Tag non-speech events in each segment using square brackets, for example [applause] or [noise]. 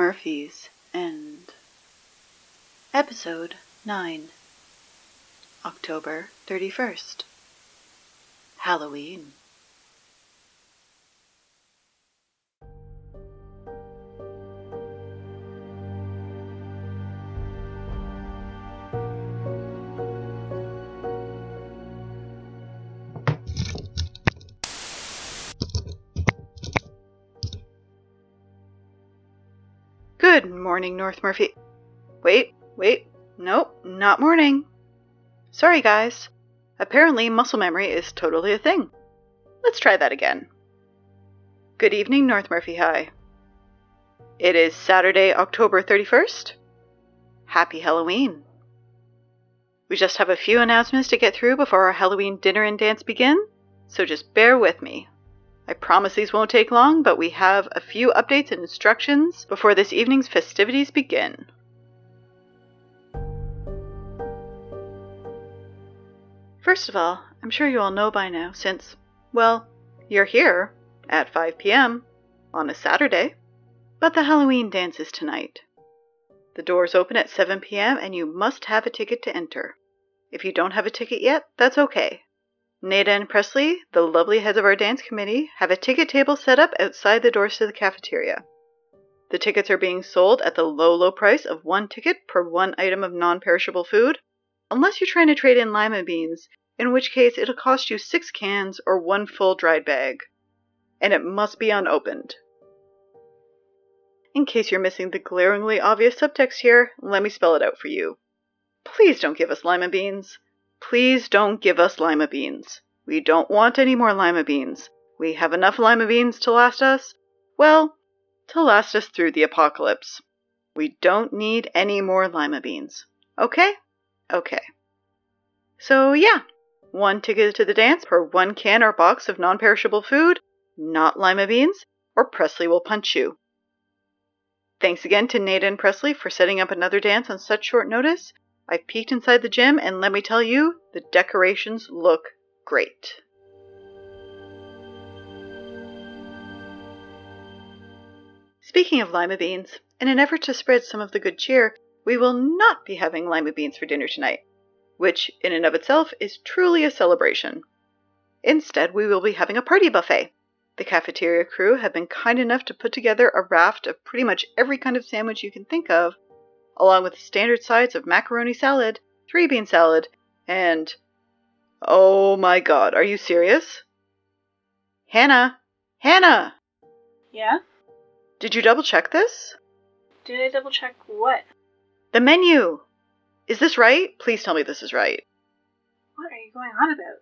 Murphy's End. Episode 9 October 31st. Halloween. Good morning, North Murphy. Wait, wait. Nope, not morning. Sorry, guys. Apparently, muscle memory is totally a thing. Let's try that again. Good evening, North Murphy High. It is Saturday, October 31st. Happy Halloween. We just have a few announcements to get through before our Halloween dinner and dance begin, so just bear with me. I promise these won't take long, but we have a few updates and instructions before this evening's festivities begin. First of all, I'm sure you all know by now since, well, you're here at 5 p.m. on a Saturday. But the Halloween dance is tonight. The doors open at 7 p.m. and you must have a ticket to enter. If you don't have a ticket yet, that's okay. Nada and Presley, the lovely heads of our dance committee, have a ticket table set up outside the doors to the cafeteria. The tickets are being sold at the low, low price of one ticket per one item of non perishable food, unless you're trying to trade in lima beans, in which case it'll cost you six cans or one full dried bag. And it must be unopened. In case you're missing the glaringly obvious subtext here, let me spell it out for you. Please don't give us lima beans. Please don't give us lima beans. We don't want any more lima beans. We have enough lima beans to last us, well, to last us through the apocalypse. We don't need any more lima beans. Okay? Okay. So, yeah, one ticket to the dance per one can or box of non perishable food, not lima beans, or Presley will punch you. Thanks again to Nada and Presley for setting up another dance on such short notice. I peeked inside the gym, and let me tell you, the decorations look great. Speaking of lima beans, in an effort to spread some of the good cheer, we will not be having lima beans for dinner tonight, which in and of itself is truly a celebration. Instead, we will be having a party buffet. The cafeteria crew have been kind enough to put together a raft of pretty much every kind of sandwich you can think of, along with the standard sides of macaroni salad, three bean salad, and. Oh my god, are you serious? Hannah! Hannah! Yeah? Did you double check this? Did I double check what? The menu! Is this right? Please tell me this is right. What are you going on about?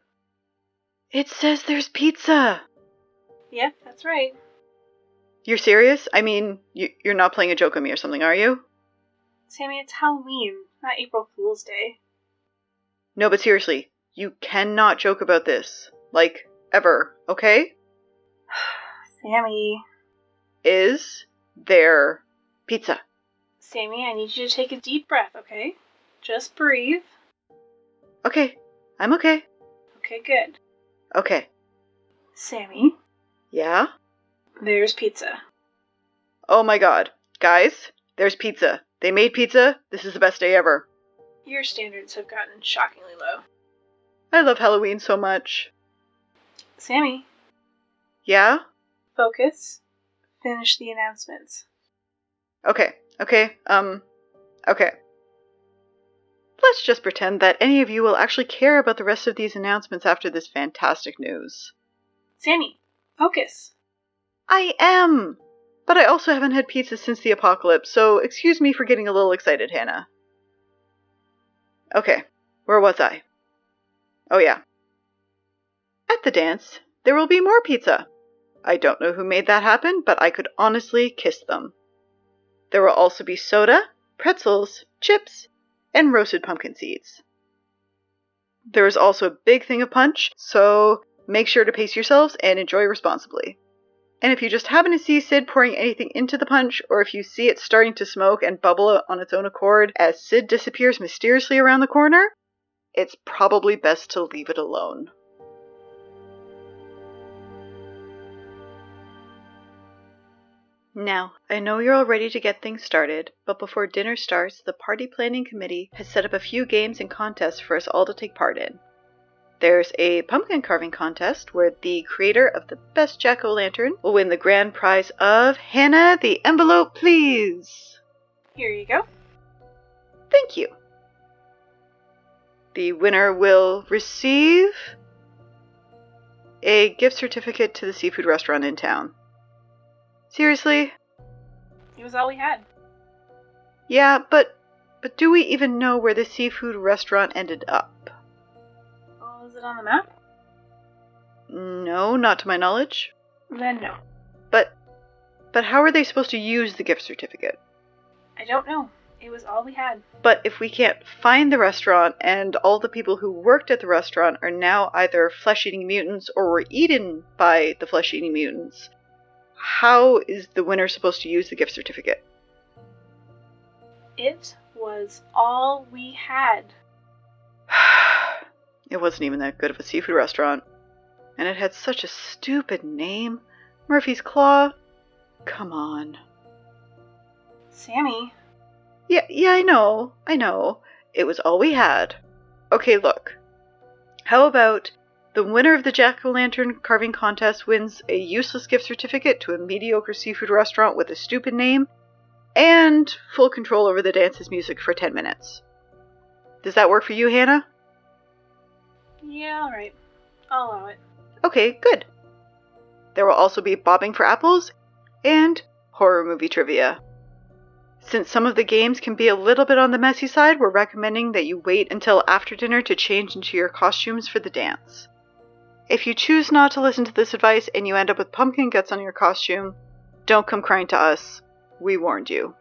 It says there's pizza! Yep, that's right. You're serious? I mean, you're not playing a joke on me or something, are you? Sammy, it's Halloween, not April Fool's Day. No, but seriously, you cannot joke about this. Like, ever, okay? [sighs] Sammy. Is there pizza? Sammy, I need you to take a deep breath, okay? Just breathe. Okay, I'm okay. Okay, good. Okay. Sammy, Yeah? there's pizza. Oh my god. Guys, there's pizza. They made pizza. This is the best day ever. Your standards have gotten shockingly low. I love Halloween so much. Sammy, Yeah? focus. Finish the announcements. Okay, okay, um, okay. Let's just pretend that any of you will actually care about the rest of these announcements after this fantastic news. Sammy, focus. I am! But I also haven't had pizza since the apocalypse, so excuse me for getting a little excited, Hannah. Okay, where was I? Oh, yeah. At the dance, there will be more pizza. I don't know who made that happen, but I could honestly kiss them. There will also be soda, pretzels, chips, and roasted pumpkin seeds. There is also a big thing of punch, so make sure to pace yourselves and enjoy responsibly. And if you just happen to see Sid pouring anything into the punch, or if you see it starting to smoke and bubble on its own accord as Sid disappears mysteriously around the corner, it's probably best to leave it alone. Now, I know you're all ready to get things started, but before dinner starts, the party planning committee has set up a few games and contests for us all to take part in. There's a pumpkin carving contest where the creator of the best jack o' lantern will win the grand prize of Hannah, the envelope, please. Here you go. Thank you. The winner will receive a gift certificate to the seafood restaurant in town. Seriously? It was all we had. Yeah, but but do we even know where the seafood restaurant ended up? It on the map? No, not to my knowledge. Then no. But but how are they supposed to use the gift certificate? I don't know. It was all we had. But if we can't find the restaurant and all the people who worked at the restaurant are now either flesh eating mutants or were eaten by the flesh eating mutants, how is the winner supposed to use the gift certificate? It was all we had. It wasn't even that good of a seafood restaurant. And it had such a stupid name Murphy's Claw. Come on. Sammy, Yeah, yeah, I know. I know. It was all we had. Okay, look. How about the winner of the jack o' lantern carving contest wins a useless gift certificate to a mediocre seafood restaurant with a stupid name and full control over the dance's music for 10 minutes? Does that work for you, Hannah? Yeah, alright. I'll allow it. Okay, good. There will also be bobbing for apples and horror movie trivia. Since some of the games can be a little bit on the messy side, we're recommending that you wait until after dinner to change into your costumes for the dance. If you choose not to listen to this advice and you end up with pumpkin guts on your costume, don't come crying to us. We warned you.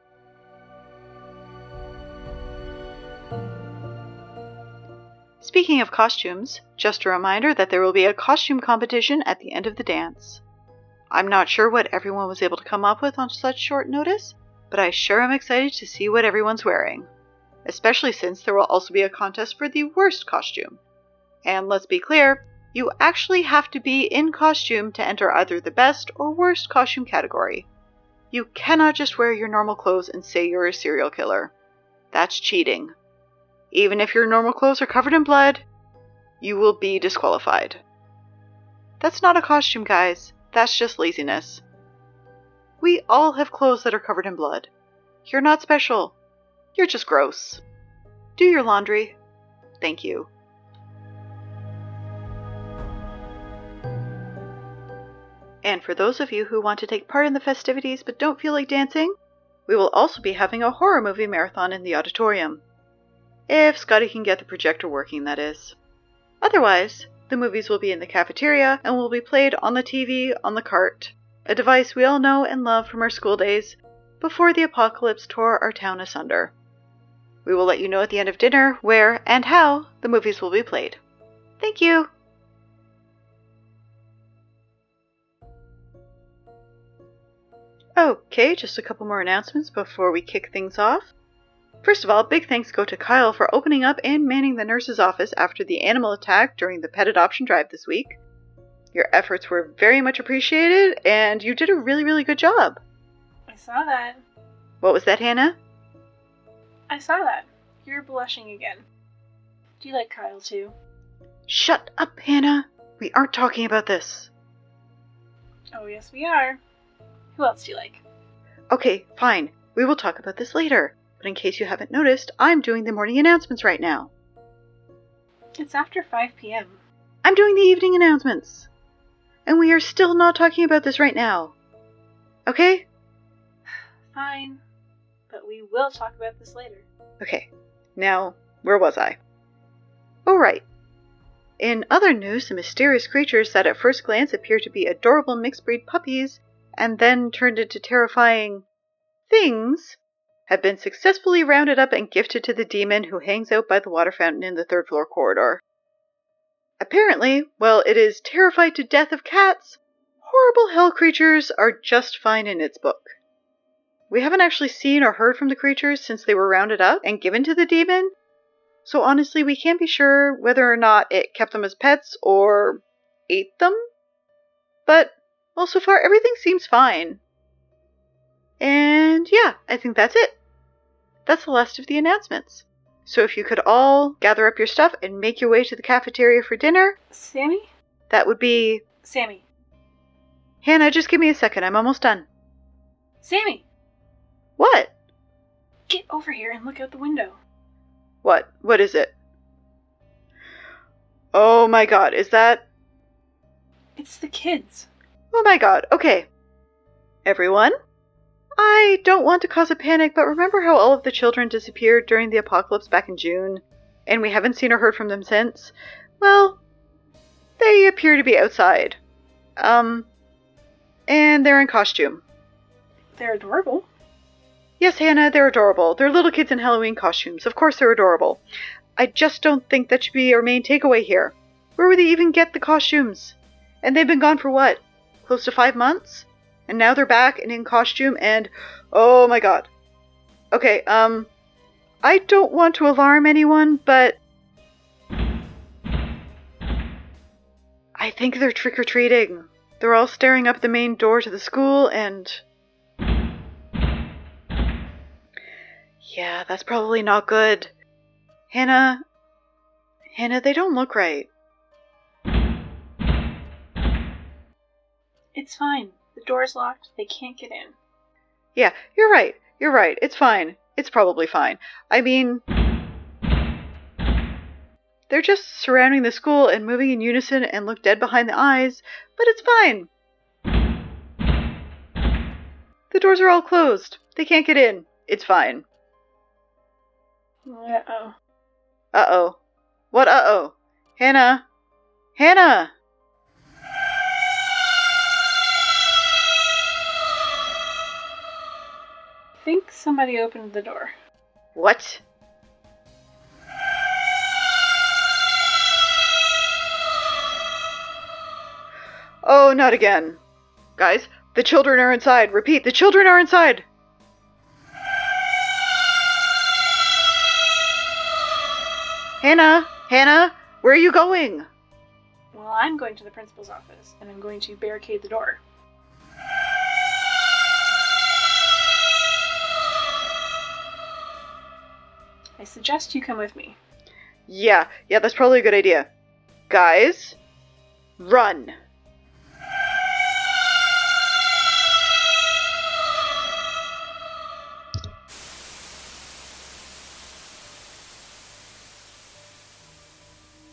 Speaking of costumes, just a reminder that there will be a costume competition at the end of the dance. I'm not sure what everyone was able to come up with on such short notice, but I sure am excited to see what everyone's wearing. Especially since there will also be a contest for the worst costume. And let's be clear, you actually have to be in costume to enter either the best or worst costume category. You cannot just wear your normal clothes and say you're a serial killer. That's cheating. Even if your normal clothes are covered in blood, you will be disqualified. That's not a costume, guys. That's just laziness. We all have clothes that are covered in blood. You're not special. You're just gross. Do your laundry. Thank you. And for those of you who want to take part in the festivities but don't feel like dancing, we will also be having a horror movie marathon in the auditorium. If Scotty can get the projector working, that is. Otherwise, the movies will be in the cafeteria and will be played on the TV on the cart, a device we all know and love from our school days before the apocalypse tore our town asunder. We will let you know at the end of dinner where and how the movies will be played. Thank you! Okay, just a couple more announcements before we kick things off. First of all, big thanks go to Kyle for opening up and manning the nurse's office after the animal attack during the pet adoption drive this week. Your efforts were very much appreciated, and you did a really, really good job. I saw that. What was that, Hannah? I saw that. You're blushing again. Do you like Kyle too? Shut up, Hannah! We aren't talking about this. Oh, yes, we are. Who else do you like? Okay, fine. We will talk about this later. But in case you haven't noticed, I'm doing the morning announcements right now. It's after 5 p.m. I'm doing the evening announcements. And we are still not talking about this right now. Okay? [sighs] Fine. But we will talk about this later. Okay. Now, where was I? Oh, right. In other news, the mysterious creatures that at first glance appear to be adorable mixed breed puppies and then turned into terrifying things have been successfully rounded up and gifted to the demon who hangs out by the water fountain in the third floor corridor. Apparently, while it is terrified to death of cats, horrible hell creatures are just fine in its book. We haven't actually seen or heard from the creatures since they were rounded up and given to the demon, so honestly, we can't be sure whether or not it kept them as pets or ate them. But, well, so far everything seems fine. And yeah, I think that's it. That's the last of the announcements. So if you could all gather up your stuff and make your way to the cafeteria for dinner, Sammy? that would be. Sammy. Hannah, just give me a second. I'm almost done. Sammy! What? Get over here and look out the window. What? What is it? Oh my god, is that. It's the kids. Oh my god, okay. Everyone? I don't want to cause a panic, but remember how all of the children disappeared during the apocalypse back in June, and we haven't seen or heard from them since? Well, they appear to be outside. Um, and they're in costume. They're adorable. Yes, Hannah, they're adorable. They're little kids in Halloween costumes. Of course they're adorable. I just don't think that should be our main takeaway here. Where would they even get the costumes? And they've been gone for what? Close to five months? And now they're back and in costume and oh my god. Okay, um I don't want to alarm anyone, but I think they're trick or treating. They're all staring up the main door to the school and Yeah, that's probably not good. Hannah Hannah, they don't look right. It's fine. Door's locked. They can't get in. Yeah, you're right. You're right. It's fine. It's probably fine. I mean, they're just surrounding the school and moving in unison and look dead behind the eyes, but it's fine. The doors are all closed. They can't get in. It's fine. Uh oh. Uh oh. What uh oh? Hannah! Hannah! Somebody opened the door. What? Oh, not again. Guys, the children are inside. Repeat, the children are inside. Hannah, Hannah, where are you going? Well, I'm going to the principal's office, and I'm going to barricade the door. I suggest you come with me. Yeah, yeah, that's probably a good idea. Guys, run.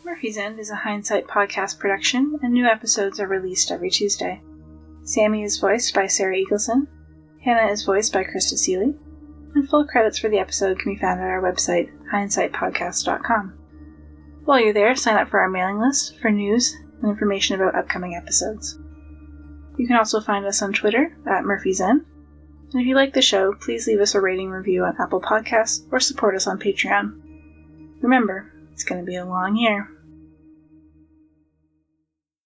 Murphy's End is a Hindsight podcast production, and new episodes are released every Tuesday. Sammy is voiced by Sarah Eagleson, Hannah is voiced by Krista Seeley, and full credits for the episode can be found at our website, hindsightpodcast.com. While you're there, sign up for our mailing list for news and information about upcoming episodes. You can also find us on Twitter at Murphy's End. And if you like the show, please leave us a rating review on Apple Podcasts or support us on Patreon. Remember, it's going to be a long year.